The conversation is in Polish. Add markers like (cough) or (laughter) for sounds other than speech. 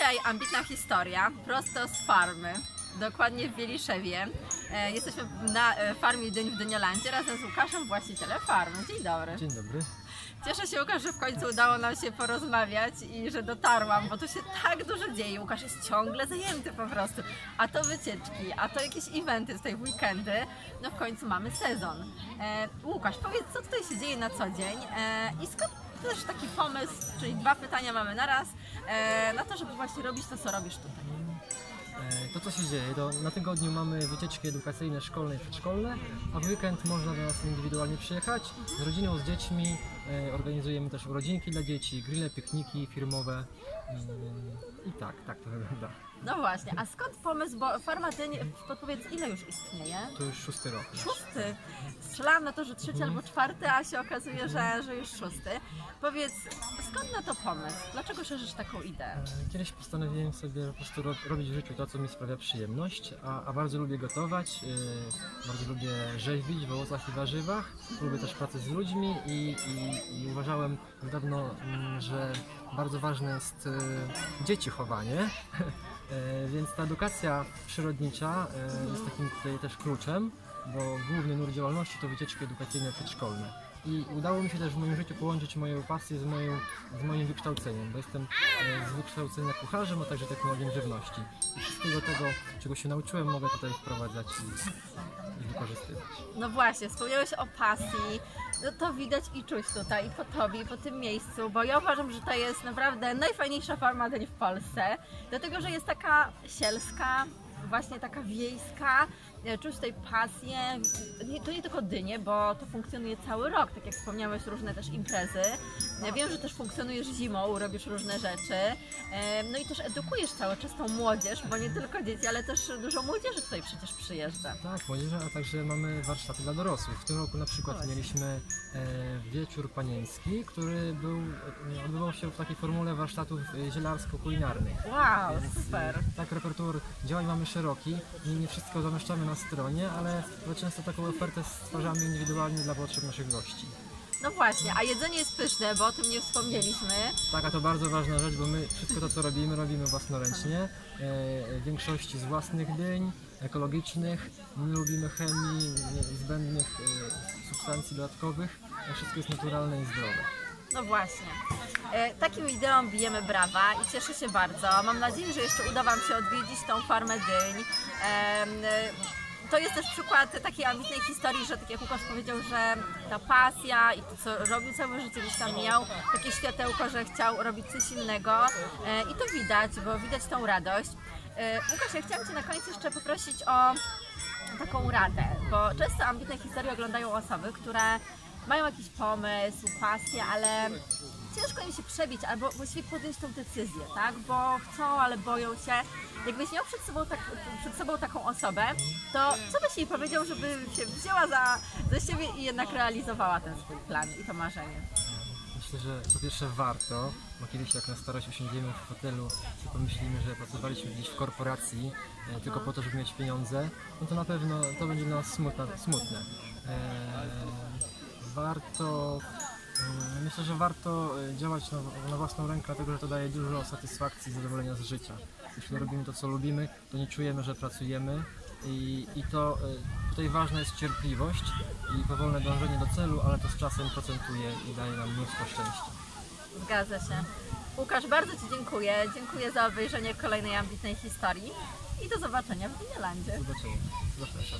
Dzisiaj ambitna historia, prosto z farmy, dokładnie w Wieliszewie. E, Jesteśmy na e, farmie Dyń w Dyniolandzie razem z Łukaszem, właścicielem farmy. Dzień dobry. Dzień dobry. Cieszę się Łukasz, że w końcu udało nam się porozmawiać i że dotarłam, bo tu się tak dużo dzieje. Łukasz jest ciągle zajęty po prostu. A to wycieczki, a to jakieś eventy tutaj w weekendy. No w końcu mamy sezon. E, Łukasz, powiedz, co tutaj się dzieje na co dzień e, i skąd też taki pomysł, czyli dwa pytania mamy na raz, e, na to, żeby właśnie robić to, co robisz tutaj. E, To co się dzieje, to na tygodniu mamy wycieczki edukacyjne szkolne i przedszkolne, a w weekend można do nas indywidualnie przyjechać. Z rodziną, z dziećmi organizujemy też urodzinki dla dzieci, grille, pikniki firmowe mm, i tak, tak to wygląda. No właśnie, a skąd pomysł, bo Farma Dyń, podpowiedz, ile już istnieje? To już szósty rok. Szósty. Strzelałam na to, że trzeci albo czwarty, a się okazuje, że, że już szósty. Powiedz, skąd na to pomysł? Dlaczego szerzysz taką ideę? E, Kiedyś postanowiłem sobie po prostu ro robić w życiu to, co mi sprawia przyjemność, a, a bardzo lubię gotować, e, bardzo lubię rzeźbić w owocach i warzywach, lubię też pracę z ludźmi i, i, i uważałem dawno, mm, że bardzo ważne jest e, dzieci chowanie, (laughs) e, więc ta edukacja przyrodnicza e, jest takim tutaj też kluczem, bo główny nurt działalności to wycieczki edukacyjne przedszkolne. I udało mi się też w moim życiu połączyć moją pasję z, moją, z moim wykształceniem, bo jestem e, z wykształcenia kucharzem, a także technologiem żywności. I wszystkiego tego, czego się nauczyłem, mogę tutaj wprowadzać i, i wykorzystywać. No właśnie, wspomniałeś o pasji. No to widać i czuć tutaj, i po tobie, i po tym miejscu, bo ja uważam, że to jest naprawdę najfajniejsza farma dyń w Polsce, dlatego że jest taka sielska, właśnie taka wiejska, czuć tutaj pasję. To nie tylko dynie, bo to funkcjonuje cały rok, tak jak wspomniałeś, różne też imprezy. Ja wiem, że też funkcjonujesz zimą, robisz różne rzeczy. E, No i też edukujesz cały czas tą młodzież, bo nie tylko dzieci, ale też dużo młodzieży tutaj przecież przyjeżdża. Tak, młodzieży, a także mamy warsztaty dla dorosłych. W tym roku na przykład Właśnie. mieliśmy e, wieczór panieński, który był, e, odbywał się w takiej formule warsztatów e, zielarsko-kulinarnych. Wow, Więc, super. e, Tak, repertuar działań mamy szeroki i nie wszystko zamieszczamy na stronie, ale często taką ofertę stwarzamy indywidualnie dla potrzeb naszych gości. No właśnie, a jedzenie jest pyszne, bo o tym nie wspomnieliśmy. Tak, a to bardzo ważna rzecz, bo my wszystko to, co robimy, robimy własnoręcznie. E, w większości z własnych dyń, ekologicznych. Nie lubimy chemii, zbędnych e, substancji dodatkowych. a Wszystko jest naturalne i zdrowe. No właśnie. E, takim ideom bijemy brawa i cieszę się bardzo. Mam nadzieję, że jeszcze uda Wam się odwiedzić tą farmę dyń. To jest też przykład takiej ambitnej historii, że tak jak Łukasz powiedział, że ta pasja i to, co robił całe życie, gdzieś tam miał takie światełko, że chciał robić coś innego e, i to widać, bo widać tą radość. E, Łukasz, ja chciałam Cię na koniec jeszcze poprosić o taką radę, bo często ambitne historie oglądają osoby, które mają jakiś pomysł, pasję, ale ciężko im się przebić albo właściwie podjąć tą decyzję, tak? Bo chcą, ale boją się. Jakbyś miał przed sobą, tak, przed sobą taką osobę, to co byś jej powiedział, żeby się wzięła za, za siebie i jednak realizowała ten swój plan i to marzenie? Myślę, że po pierwsze warto, bo kiedyś jak na starość usiądziemy w fotelu i pomyślimy, że pracowaliśmy gdzieś w korporacji e, tylko po to, żeby mieć pieniądze, no to na pewno to będzie dla nas smutne. smutne. E, warto, mm, myślę, że warto e, działać na, na własną rękę, dlatego że to daje dużo satysfakcji i zadowolenia z życia. Jeśli robimy to, co lubimy, to nie czujemy, że pracujemy i, i to e, tutaj ważna jest cierpliwość i powolne dążenie do celu, ale to z czasem procentuje i daje nam mnóstwo szczęścia. Zgadza się. Łukasz, bardzo Ci dziękuję. Dziękuję za obejrzenie kolejnej ambitnej historii i do zobaczenia w Winielandzie. Zobaczymy. Zapraszam.